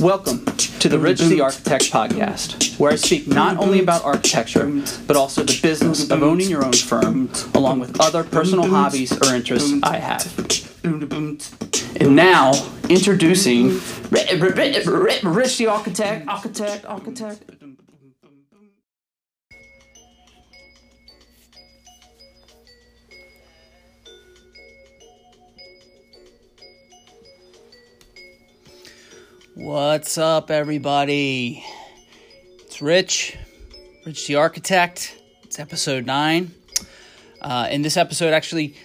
Welcome to the Rich the Architect podcast, where I speak not only about architecture, but also the business of owning your own firm, along with other personal hobbies or interests I have. And now, introducing Rich the Architect, Architect, Architect. What's up, everybody? It's Rich, Rich the Architect. It's episode nine. Uh, in this episode, actually,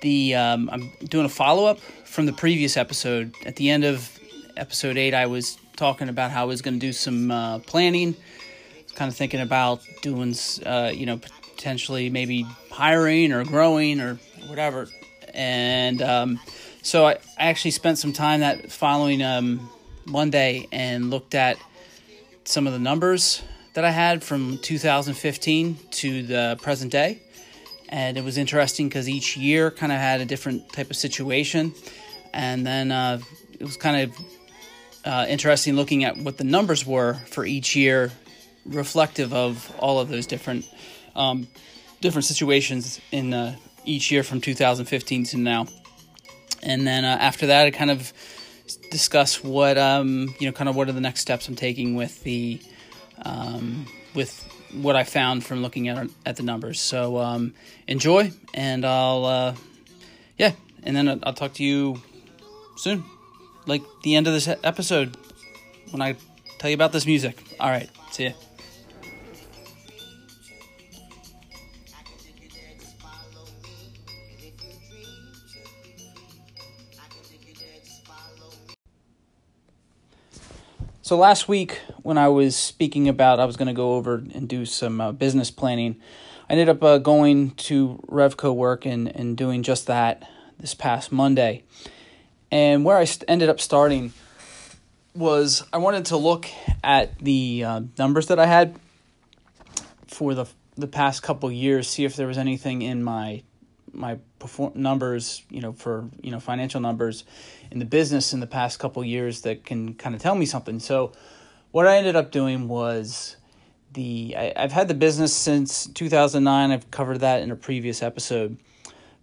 the um, I'm doing a follow up from the previous episode. At the end of episode eight, I was talking about how I was going to do some uh, planning. Kind of thinking about doing, uh, you know, potentially maybe hiring or growing or whatever. And um, so I, actually spent some time that following um, Monday and looked at some of the numbers that I had from 2015 to the present day. And it was interesting because each year kind of had a different type of situation. And then uh, it was kind of uh, interesting looking at what the numbers were for each year, reflective of all of those different um, different situations in uh, each year from 2015 to now and then uh, after that, I kind of discuss what um, you know, kind of what are the next steps I'm taking with the um, with what I found from looking at at the numbers. So um, enjoy, and I'll uh, yeah, and then I'll talk to you soon, like the end of this episode when I tell you about this music. All right, see ya. So last week, when I was speaking about, I was going to go over and do some uh, business planning. I ended up uh, going to Revco work and, and doing just that this past Monday. And where I st- ended up starting was I wanted to look at the uh, numbers that I had for the the past couple years, see if there was anything in my my perform numbers, you know, for you know financial numbers in the business in the past couple years that can kind of tell me something. So, what I ended up doing was the I, I've had the business since 2009. I've covered that in a previous episode,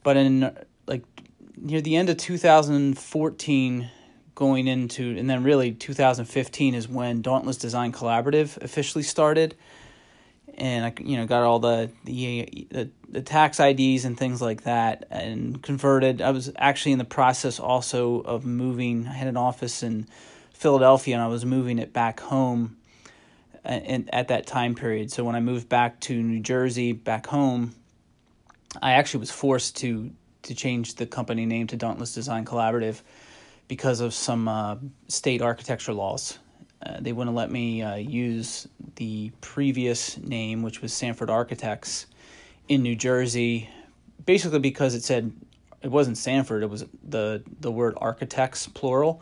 but in like near the end of 2014 going into and then really 2015 is when Dauntless Design Collaborative officially started and I you know got all the the the, the tax IDs and things like that and converted. I was actually in the process also of moving. I had an office in Philadelphia and I was moving it back home and at that time period. So when I moved back to New Jersey, back home, I actually was forced to to change the company name to Dauntless Design Collaborative because of some uh, state architecture laws uh, they wouldn't let me uh, use the previous name, which was Sanford Architects, in New Jersey, basically because it said it wasn't Sanford. It was the the word architects plural,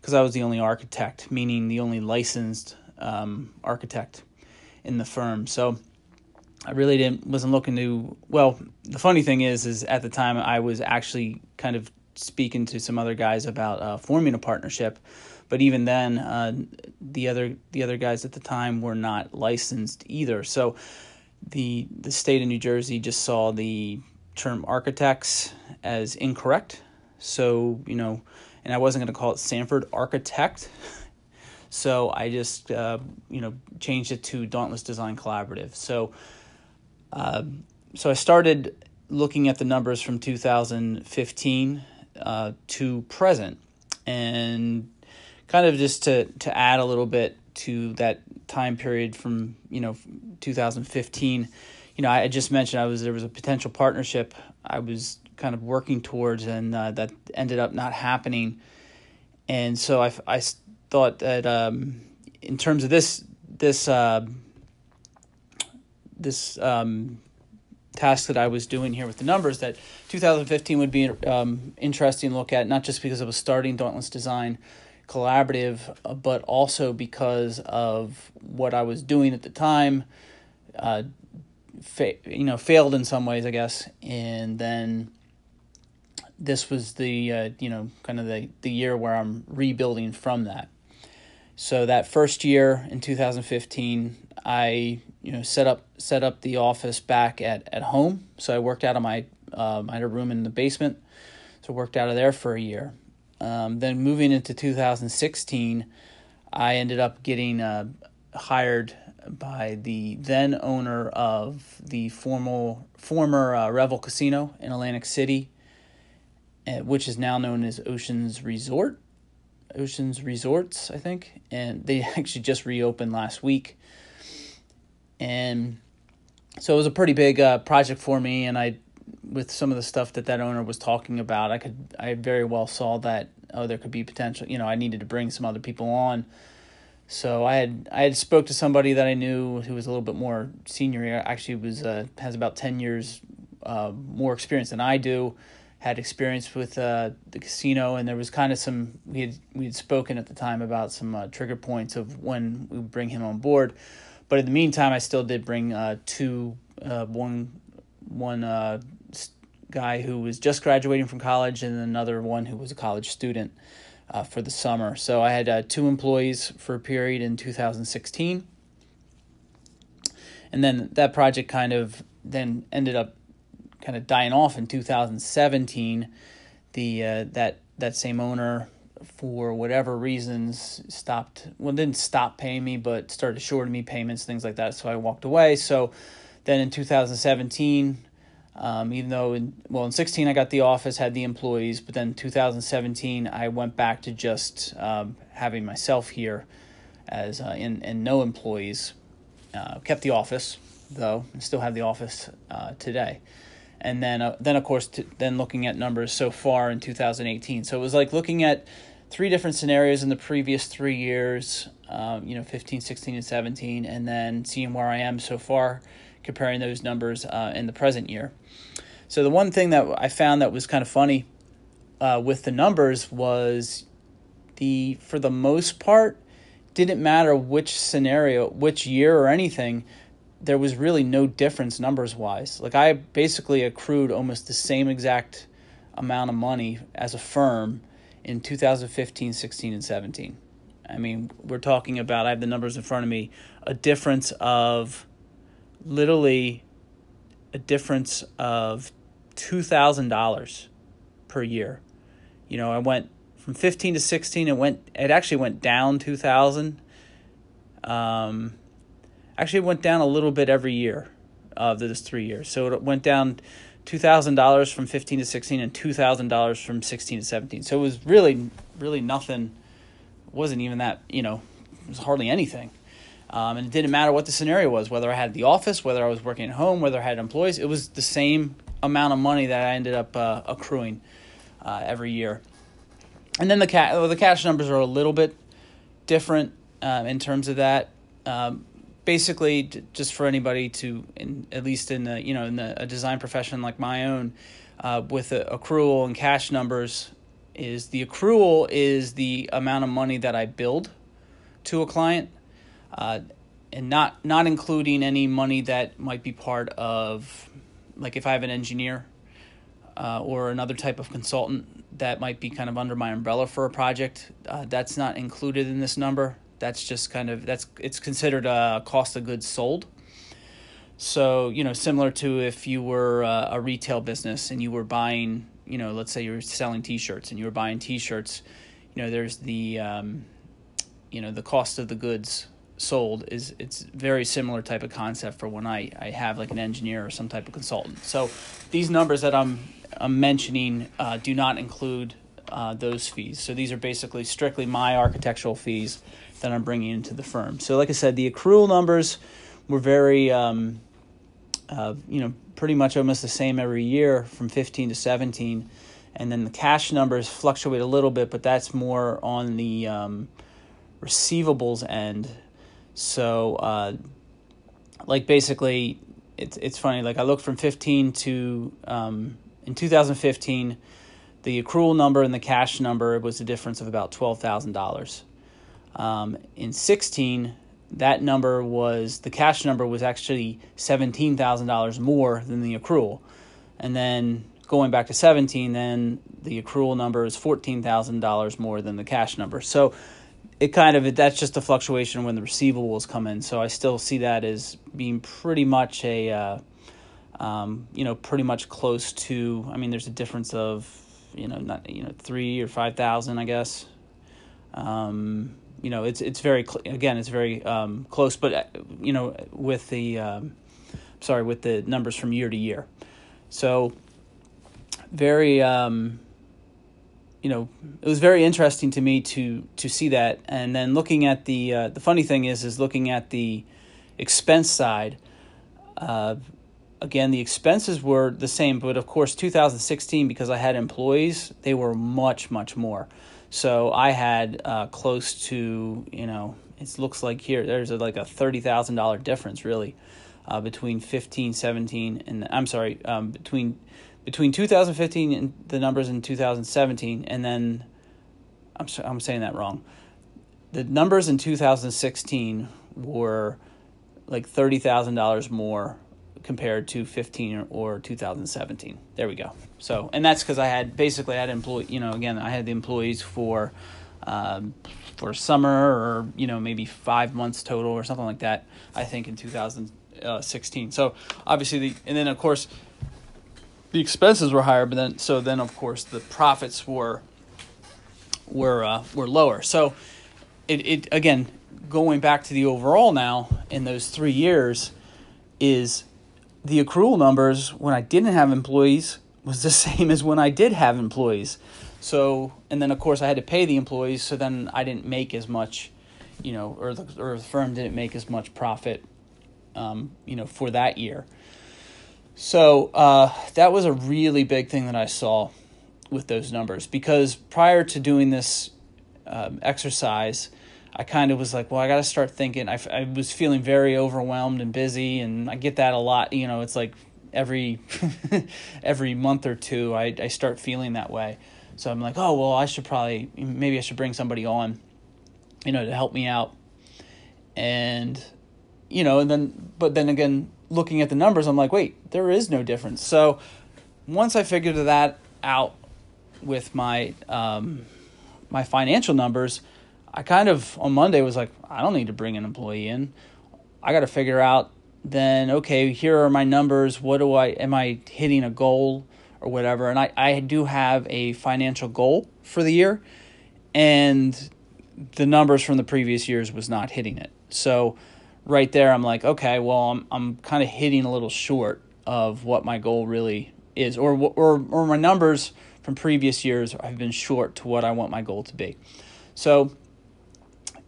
because I was the only architect, meaning the only licensed um, architect in the firm. So I really didn't wasn't looking to. Well, the funny thing is, is at the time I was actually kind of speaking to some other guys about uh, forming a partnership but even then, uh, the other the other guys at the time were not licensed either. So the the state of New Jersey just saw the term architects as incorrect. So you know, and I wasn't going to call it Sanford Architect. So I just uh, you know changed it to Dauntless Design Collaborative. So uh, so I started looking at the numbers from 2015 uh, to present, and kind of just to to add a little bit to that time period from you know 2015 you know i just mentioned i was there was a potential partnership i was kind of working towards and uh, that ended up not happening. And so i, I thought that um, in terms of this this uh, this um, task that I was doing here with the numbers that 2015 would be um, interesting to look at not just because it was starting Dauntless Design collaborative, uh, but also because of what I was doing at the time, uh, fa- you know failed in some ways, I guess, and then this was the uh, you know kind of the the year where I'm rebuilding from that. So that first year in 2015, I you know set up set up the office back at at home. So I worked out of my um, I had a room in the basement, so worked out of there for a year. Um, then moving into 2016, I ended up getting uh, hired by the then owner of the formal former uh, Revel Casino in Atlantic City, uh, which is now known as Oceans Resort. Oceans Resorts, I think, and they actually just reopened last week. And so it was a pretty big uh, project for me, and I, with some of the stuff that that owner was talking about, I could, I very well saw that oh, there could be potential. You know, I needed to bring some other people on. So I had I had spoke to somebody that I knew who was a little bit more senior. Actually, was uh, has about ten years uh, more experience than I do had experience with uh, the casino, and there was kind of some we had we had spoken at the time about some uh, trigger points of when we would bring him on board. But in the meantime, I still did bring uh, two uh, one one uh, guy who was just graduating from college, and another one who was a college student uh, for the summer. So I had uh, two employees for a period in 2016, and then that project kind of then ended up kind of dying off in 2017. The uh, that that same owner, for whatever reasons, stopped. Well, didn't stop paying me, but started shorting me payments, things like that. So I walked away. So then in 2017. Um, even though in well in 16 I got the office had the employees but then 2017 I went back to just um, having myself here as uh, in and no employees uh, kept the office though and still have the office uh, today and then uh, then of course t- then looking at numbers so far in 2018. So it was like looking at three different scenarios in the previous three years, um, you know, 15, 16, and 17, and then seeing where I am so far, comparing those numbers uh, in the present year. So the one thing that I found that was kind of funny uh, with the numbers was the for the most part didn't matter which scenario, which year or anything there was really no difference numbers wise. Like I basically accrued almost the same exact amount of money as a firm in 2015, 16, and 17. I mean, we're talking about, I have the numbers in front of me, a difference of literally a difference of $2,000 per year. You know, I went from 15 to 16, it went, it actually went down 2000. Um, Actually, it went down a little bit every year of those three years. So it went down two thousand dollars from fifteen to sixteen, and two thousand dollars from sixteen to seventeen. So it was really, really nothing. It wasn't even that you know, it was hardly anything. Um, and it didn't matter what the scenario was, whether I had the office, whether I was working at home, whether I had employees. It was the same amount of money that I ended up uh, accruing uh, every year. And then the ca- the cash numbers are a little bit different uh, in terms of that. Um, basically just for anybody to in, at least in the you know in the, a design profession like my own uh, with accrual and cash numbers is the accrual is the amount of money that I build to a client uh, and not not including any money that might be part of like if I have an engineer uh, or another type of consultant that might be kind of under my umbrella for a project uh, that's not included in this number that's just kind of that's it's considered a cost of goods sold. So you know, similar to if you were a, a retail business and you were buying, you know, let's say you were selling T-shirts and you were buying T-shirts, you know, there's the, um, you know, the cost of the goods sold is it's very similar type of concept for when I, I have like an engineer or some type of consultant. So these numbers that I'm I'm mentioning uh, do not include uh, those fees. So these are basically strictly my architectural fees that I'm bringing into the firm. So, like I said, the accrual numbers were very, um, uh, you know, pretty much almost the same every year from 15 to 17. And then the cash numbers fluctuate a little bit, but that's more on the um, receivables end. So, uh, like basically, it's it's funny. Like I looked from 15 to um, in 2015, the accrual number and the cash number was a difference of about twelve thousand dollars. Um, in 16, that number was the cash number was actually seventeen thousand dollars more than the accrual, and then going back to seventeen, then the accrual number is fourteen thousand dollars more than the cash number. So it kind of that's just a fluctuation when the receivables come in. So I still see that as being pretty much a uh, um, you know pretty much close to. I mean, there's a difference of you know not you know three or five thousand, I guess. Um, you know, it's it's very cl- again, it's very um, close, but uh, you know, with the um, sorry, with the numbers from year to year, so very um, you know, it was very interesting to me to to see that, and then looking at the uh, the funny thing is is looking at the expense side. Uh, again, the expenses were the same, but of course, 2016 because I had employees, they were much much more. So I had uh, close to you know it looks like here there's a, like a thirty thousand dollar difference really uh, between 15, 17, and I'm sorry um, between between 2015 and the numbers in 2017, and then I'm I'm saying that wrong. The numbers in 2016 were like thirty thousand dollars more compared to 15 or 2017. There we go. So, and that's because I had basically I had employee, you know, again I had the employees for um, for summer or you know maybe five months total or something like that. I think in 2016. So obviously the and then of course the expenses were higher, but then so then of course the profits were were uh, were lower. So it it again going back to the overall now in those three years is the accrual numbers when I didn't have employees was the same as when I did have employees. So and then of course I had to pay the employees, so then I didn't make as much, you know, or the or the firm didn't make as much profit, um, you know, for that year. So uh, that was a really big thing that I saw with those numbers because prior to doing this um, exercise, I kind of was like, well, I got to start thinking. I, I was feeling very overwhelmed and busy, and I get that a lot. You know, it's like every every month or two, I I start feeling that way. So I'm like, oh well, I should probably maybe I should bring somebody on, you know, to help me out. And you know, and then but then again, looking at the numbers, I'm like, wait, there is no difference. So once I figured that out with my um, my financial numbers, I kind of on Monday was like, I don't need to bring an employee in. I got to figure out then okay, here are my numbers. What do I am I hitting a goal or whatever? And I I do have a financial goal for the year, and the numbers from the previous years was not hitting it. So right there, I'm like, okay, well, I'm I'm kind of hitting a little short of what my goal really is, or or or my numbers from previous years have been short to what I want my goal to be. So,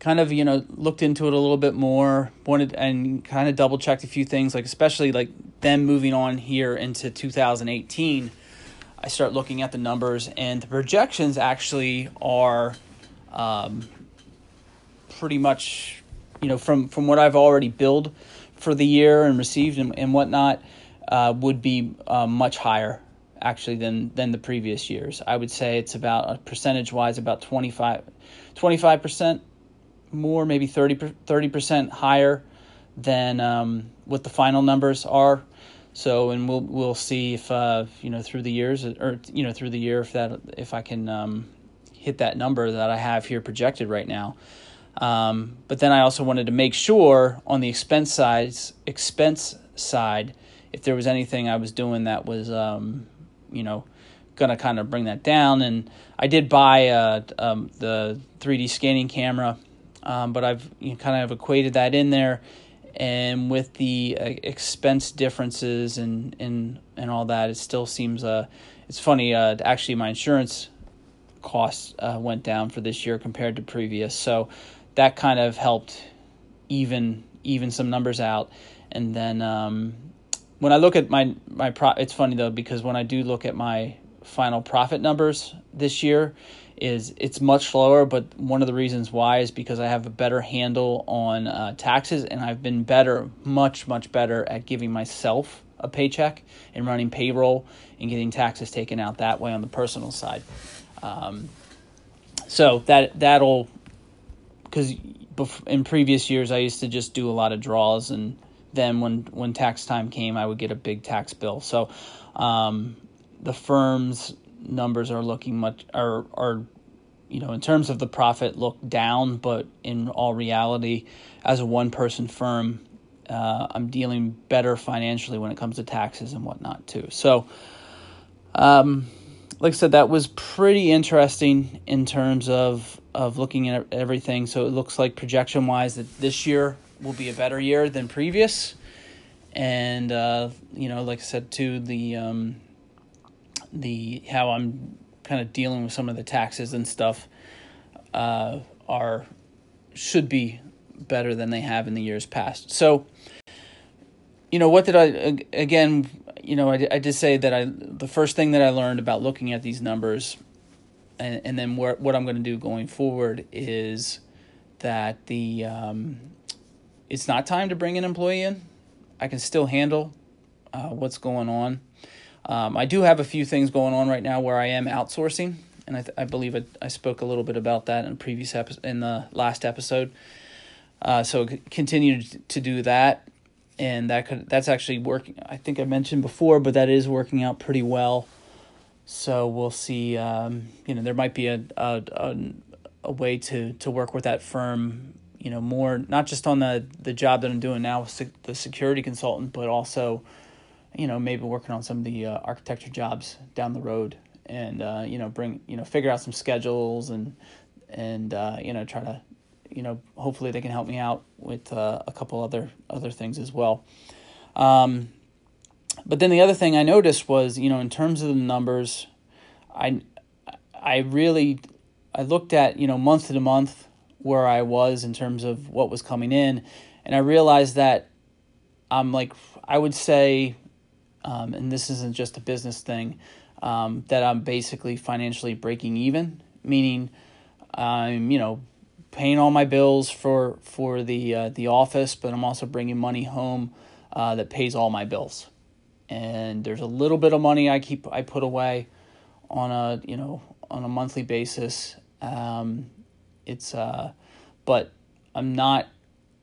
kind of you know looked into it a little bit more, wanted and kind of double checked a few things, like especially like them moving on here into 2018. I start looking at the numbers, and the projections actually are um, pretty much you know, from from what I've already billed for the year and received and, and whatnot, uh, would be uh, much higher actually than than the previous years. I would say it's about uh, percentage wise about 25 25 percent more, maybe 30 percent higher than um, what the final numbers are. So, and we'll we'll see if uh, you know through the years or you know through the year if that if I can um, hit that number that I have here projected right now. Um, but then I also wanted to make sure on the expense side, expense side, if there was anything I was doing that was, um, you know, going to kind of bring that down. And I did buy uh, um, the 3D scanning camera, um, but I've you know, kind of equated that in there. And with the uh, expense differences and, and, and all that, it still seems uh, it's funny. Uh, actually, my insurance costs uh, went down for this year compared to previous. So that kind of helped even even some numbers out. And then um, when I look at my my pro, it's funny though because when I do look at my final profit numbers this year, is it's much slower, But one of the reasons why is because I have a better handle on uh, taxes, and I've been better, much much better at giving myself a paycheck and running payroll and getting taxes taken out that way on the personal side. Um, so that that'll because in previous years I used to just do a lot of draws, and then when when tax time came, I would get a big tax bill. So um, the firm's numbers are looking much are are you know in terms of the profit look down, but in all reality, as a one person firm, uh, I'm dealing better financially when it comes to taxes and whatnot too. So. Um, like I said, that was pretty interesting in terms of of looking at everything. So it looks like projection wise that this year will be a better year than previous, and uh, you know, like I said, to the um, the how I'm kind of dealing with some of the taxes and stuff uh, are should be better than they have in the years past. So, you know, what did I again? you know, I, I did say that I the first thing that I learned about looking at these numbers, and and then what what I'm going to do going forward is that the um, it's not time to bring an employee in. I can still handle uh, what's going on. Um, I do have a few things going on right now where I am outsourcing, and I, th- I believe I, I spoke a little bit about that in previous episode in the last episode. Uh, so continue to do that and that could that's actually working. I think I mentioned before, but that is working out pretty well. So we'll see. Um, you know, there might be a, a a, a way to to work with that firm. You know, more not just on the the job that I'm doing now with the security consultant, but also, you know, maybe working on some of the uh, architecture jobs down the road, and uh, you know, bring you know, figure out some schedules and and uh, you know, try to you know, hopefully they can help me out with uh, a couple other other things as well. Um, but then the other thing I noticed was, you know, in terms of the numbers, I I really I looked at you know month to month where I was in terms of what was coming in, and I realized that I'm like I would say, um, and this isn't just a business thing, um, that I'm basically financially breaking even, meaning I'm you know paying all my bills for for the uh, the office, but I'm also bringing money home uh, that pays all my bills. And there's a little bit of money I keep I put away on a you know on a monthly basis. Um, it's uh, but I'm not.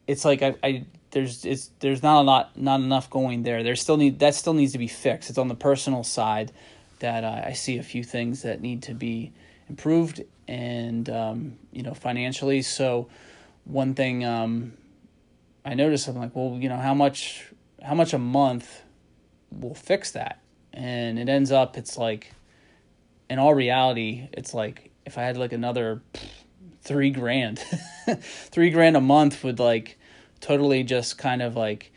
It's like I, I there's it's there's not a lot not enough going there. There still need that still needs to be fixed. It's on the personal side that uh, I see a few things that need to be improved and um, you know financially. So one thing um, I noticed, I'm like, well, you know, how much how much a month will fix that? And it ends up, it's like, in all reality, it's like if I had like another three grand, three grand a month would like totally just kind of like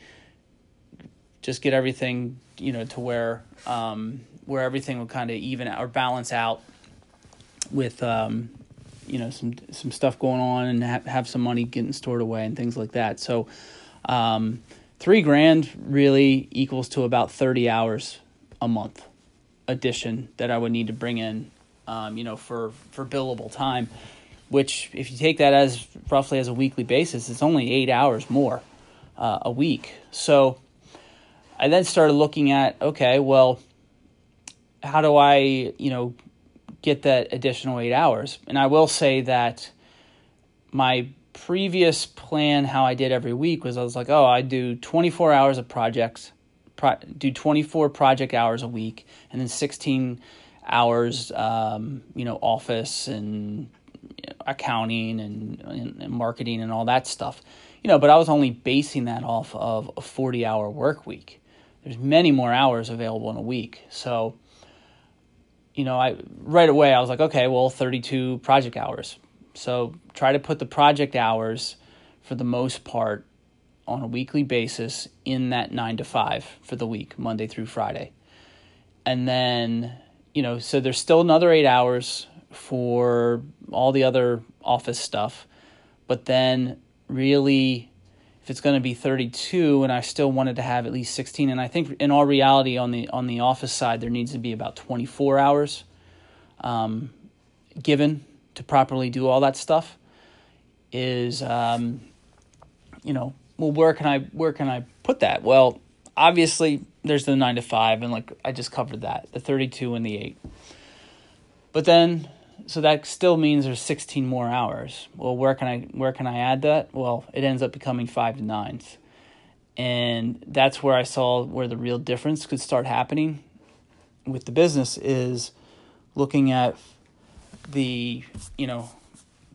just get everything you know to where um, where everything would kind of even out or balance out with um, you know some some stuff going on and have, have some money getting stored away and things like that. So um, three grand really equals to about thirty hours a month addition that I would need to bring in, um, you know, for for billable time. Which, if you take that as roughly as a weekly basis, it's only eight hours more uh, a week. So I then started looking at okay, well, how do I, you know, get that additional eight hours. And I will say that my previous plan, how I did every week, was I was like, oh, I do 24 hours of projects, pro- do 24 project hours a week, and then 16 hours, um, you know, office and accounting and, and, and marketing and all that stuff. You know, but I was only basing that off of a 40 hour work week. There's many more hours available in a week. So, you know, I right away I was like, okay, well, 32 project hours. So try to put the project hours for the most part on a weekly basis in that 9 to 5 for the week, Monday through Friday. And then, you know, so there's still another 8 hours for all the other office stuff. But then really if it's going to be 32 and I still wanted to have at least 16 and I think in all reality on the on the office side there needs to be about 24 hours um, given to properly do all that stuff is um, you know well where can I where can I put that well obviously there's the 9 to 5 and like I just covered that the 32 and the 8 but then so that still means there's 16 more hours. Well, where can I where can I add that? Well, it ends up becoming five to nines, and that's where I saw where the real difference could start happening with the business is looking at the you know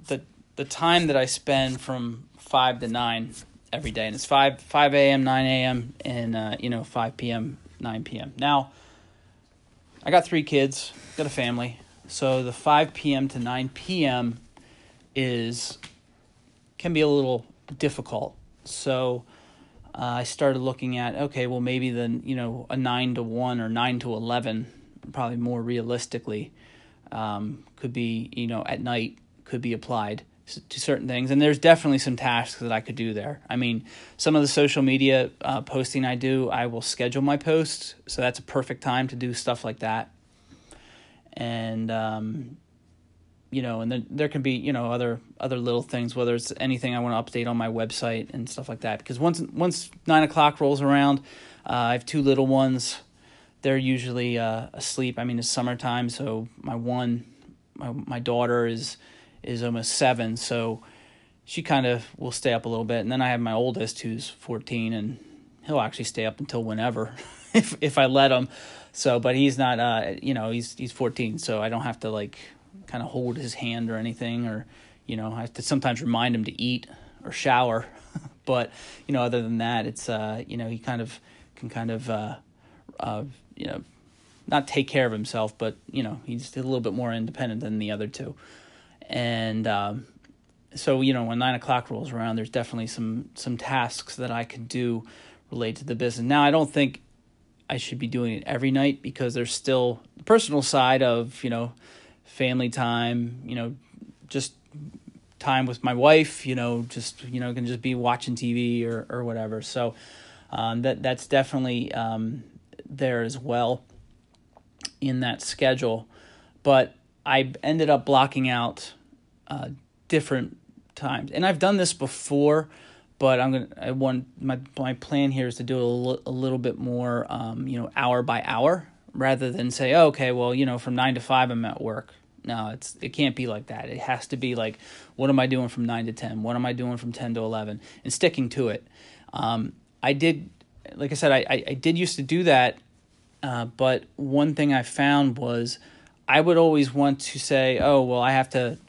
the the time that I spend from five to nine every day, and it's five five a.m., nine a.m., and uh, you know five p.m., nine p.m. Now, I got three kids, got a family, so the five p.m. to nine p.m. is can be a little difficult. So uh, I started looking at okay, well maybe then you know a nine to one or nine to eleven, probably more realistically, um, could be you know at night could be applied to certain things and there's definitely some tasks that i could do there i mean some of the social media uh, posting i do i will schedule my posts so that's a perfect time to do stuff like that and um, you know and then there can be you know other other little things whether it's anything i want to update on my website and stuff like that. Because once once nine o'clock rolls around uh, i have two little ones. They're usually uh, asleep. I mean it's summertime so my one my, my daughter is is almost seven, so she kind of will stay up a little bit. And then I have my oldest who's 14, and he'll actually stay up until whenever if if I let him. So, but he's not, uh, you know, he's he's 14, so I don't have to like kind of hold his hand or anything, or you know, I have to sometimes remind him to eat or shower. but you know, other than that, it's uh, you know, he kind of can kind of uh, uh, you know, not take care of himself, but you know, he's a little bit more independent than the other two and um, so you know when nine o'clock rolls around, there's definitely some some tasks that I can do related to the business. Now I don't think I should be doing it every night because there's still the personal side of you know family time, you know, just time with my wife, you know, just you know can just be watching TV or or whatever. So um, that that's definitely um, there as well in that schedule, but I ended up blocking out uh, different times, and I've done this before, but I'm gonna. I want my my plan here is to do a, l- a little bit more, um, you know, hour by hour rather than say, oh, okay, well, you know, from nine to five I'm at work. No, it's it can't be like that. It has to be like, what am I doing from nine to ten? What am I doing from ten to eleven? And sticking to it. Um, I did, like I said, I, I, I did used to do that, uh, but one thing I found was I would always want to say, oh, well, I have to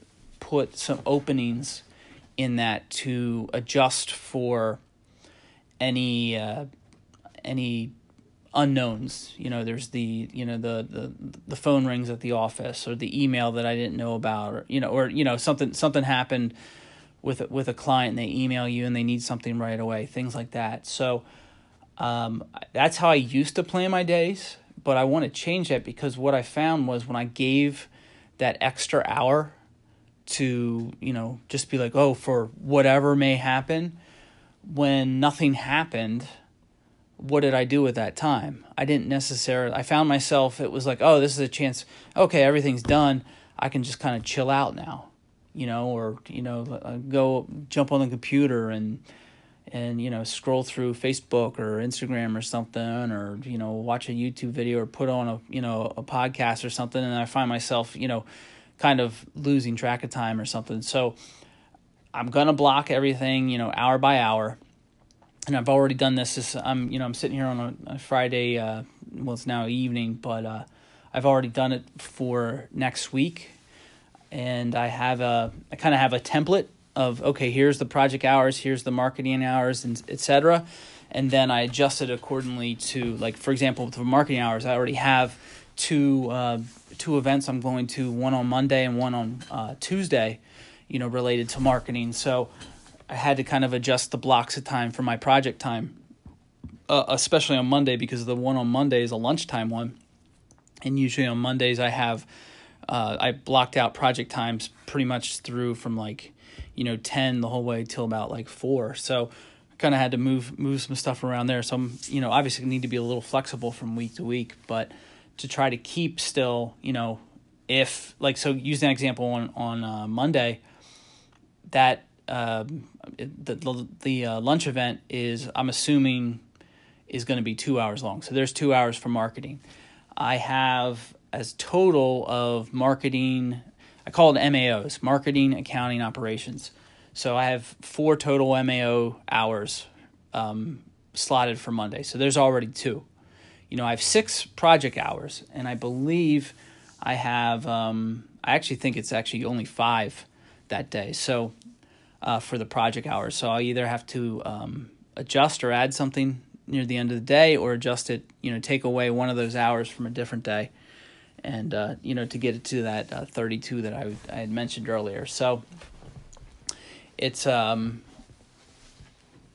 put some openings in that to adjust for any uh, any unknowns. You know, there's the you know the the the phone rings at the office or the email that I didn't know about, or you know, or you know something something happened with a, with a client and they email you and they need something right away, things like that. So um, that's how I used to plan my days but I want to change that because what I found was when I gave that extra hour to, you know, just be like, oh, for whatever may happen, when nothing happened, what did I do with that time? I didn't necessarily, I found myself, it was like, oh, this is a chance, okay, everything's done. I can just kind of chill out now, you know, or, you know, uh, go jump on the computer and, and you know scroll through Facebook or Instagram or something or you know watch a YouTube video or put on a you know a podcast or something and I find myself you know kind of losing track of time or something. So I'm to block everything you know hour by hour. And I've already done this this I'm you know I'm sitting here on a, a Friday uh, well it's now evening but uh, I've already done it for next week. And I have a I kind of have a template of okay, here's the project hours, here's the marketing hours, and etc. And then I adjust it accordingly to like for example, the marketing hours, I already have two uh, two events I'm going to one on Monday and one on uh, Tuesday, you know, related to marketing. So I had to kind of adjust the blocks of time for my project time, uh, especially on Monday because the one on Monday is a lunchtime one, and usually on Mondays I have. Uh, I blocked out project times pretty much through from like you know 10 the whole way till about like 4 so kind of had to move move some stuff around there so I'm you know obviously need to be a little flexible from week to week but to try to keep still you know if like so use an example on on uh, Monday that uh, the the, the uh, lunch event is I'm assuming is going to be 2 hours long so there's 2 hours for marketing I have as total of marketing I call it MAOs, marketing, accounting, operations. So I have four total MAO hours um, slotted for Monday. So there's already two. You know, I have six project hours, and I believe I have. Um, I actually think it's actually only five that day. So uh, for the project hours, so I either have to um, adjust or add something near the end of the day, or adjust it. You know, take away one of those hours from a different day, and uh, you know to get it to that uh, 32 that I I had mentioned earlier. So it's um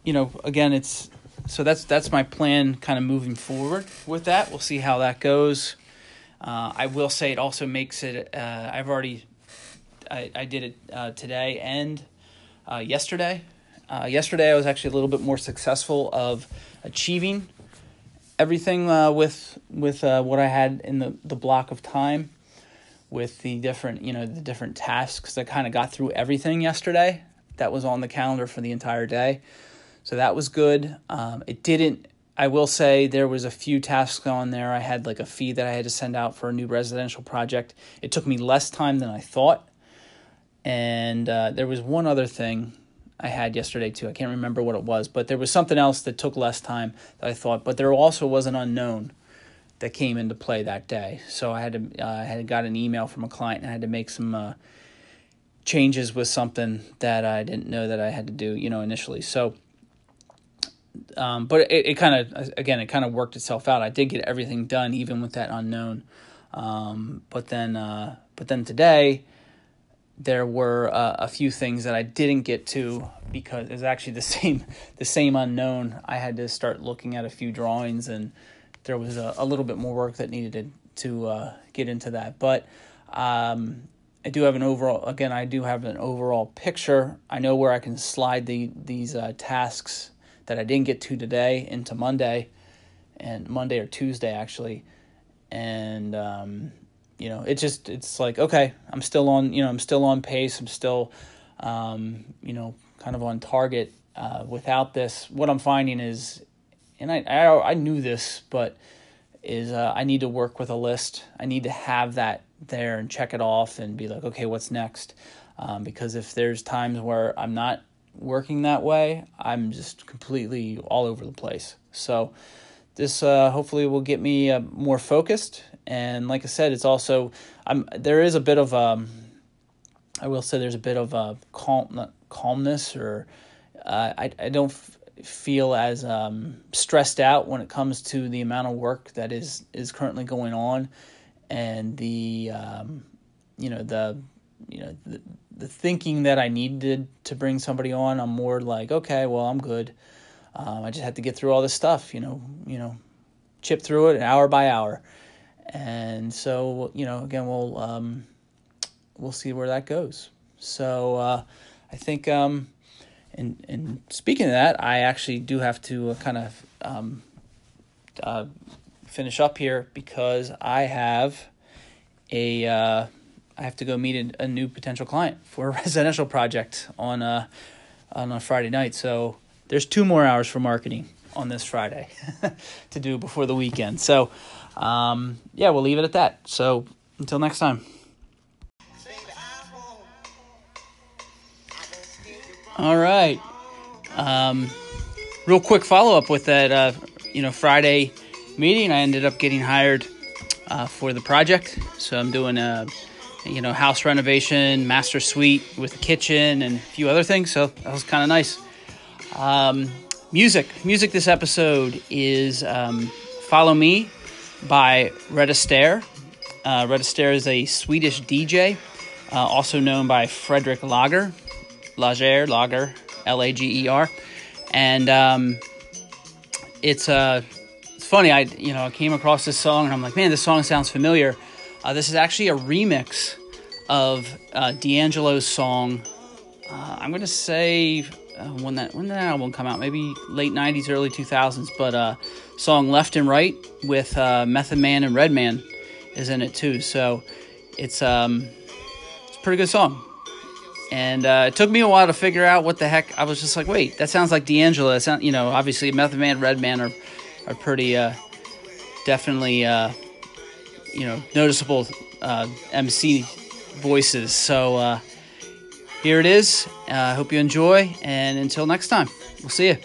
you know again it's so that's that's my plan kind of moving forward with that. We'll see how that goes. Uh, i will say it also makes it uh, i've already i, I did it uh, today and uh, yesterday. Uh, yesterday i was actually a little bit more successful of achieving everything uh, with with what i had in the, the block of time with the different you know the different tasks. That kind of got through everything yesterday that was on the calendar for the entire day. So that was good. Um, it didn't, I will say there was a few tasks on there. I had like a fee that I had to send out for a new residential project. It took me less time than I thought. And uh, there was one other thing I had yesterday too. I can't remember what it was, but there was something else that took less time that I thought. But there also was an unknown that came into play that day. So I had to uh, I had got an email from a client and I had to make some uh, changes with something that I didn't know that I had to do, you know, initially. So, um, but it, it kind of, again, it kind of worked itself out. I did get everything done, even with that unknown. Um, but then, uh, but then today, there were uh, a few things that I didn't get to because it's actually the same, the same unknown. I had to start looking at a few drawings, and there was a, a little bit more work that needed to, to uh, get into that. But um, I do have an overall again I do have an overall picture. I know where I can slide the these uh, tasks that I didn't get to today into Monday and Monday or Tuesday actually. And um, you know, it just it's like okay, I'm still on, you know, I'm still on pace. I'm still um, you know, kind of on target uh, without this. What I'm finding is and I, I I knew this, but is uh, I need to work with a list. I need to have that there and check it off and be like, okay, what's next? Um, because if there's times where I'm not working that way, I'm just completely all over the place. So this uh, hopefully will get me uh, more focused. And like I said, it's also I'm there is a bit of um, I will say there's a bit of a calm calmness or uh, I I don't f- feel as um, stressed out when it comes to the amount of work that is is currently going on and the um, you know the you know the, the thinking that I needed to bring somebody on. I'm more like okay, well I'm good. Um, I just had to get through all this stuff, you know, you know, chip through it hour by hour, and so you know again we'll um, we'll see where that goes. So uh, I think um, and and speaking of that, I actually do have to uh, kind of um, uh, finish up here because I have a uh, I have to go meet a, a, new potential client for a residential project on a uh, on a Friday night. So there's two more hours for marketing on this Friday to do before the weekend. So um, yeah, we'll leave it at that. So until next time. All right. Um, real quick follow up with that. Uh, you know, Friday meeting, I ended up getting hired uh, for the project. So I'm doing a you know house renovation, master suite with a kitchen and a few other things. So that was kind of nice. Um, music, music. This episode is um, "Follow Me" by Red Astaire. Uh, Red Astaire is a Swedish DJ, uh, also known by Frederick Lager, Lager, Lager, L A G E R, and um, it's a It's funny. I you know came across this song and I'm like, man, this song sounds familiar. Uh, this is actually a remix of uh, D'Angelo's song. Uh, I'm gonna say uh, when that when that album come out, maybe late '90s, early 2000s. But uh, song "Left and Right" with uh, Method Man and Redman is in it too. So it's um it's a pretty good song. And uh, it took me a while to figure out what the heck. I was just like, wait, that sounds like D'Angelo. Sound, you know, obviously Method Man, and Redman are are pretty uh, definitely uh, you know noticeable uh, MC voices. So uh, here it is. Uh, I uh, hope you enjoy, and until next time, we'll see you.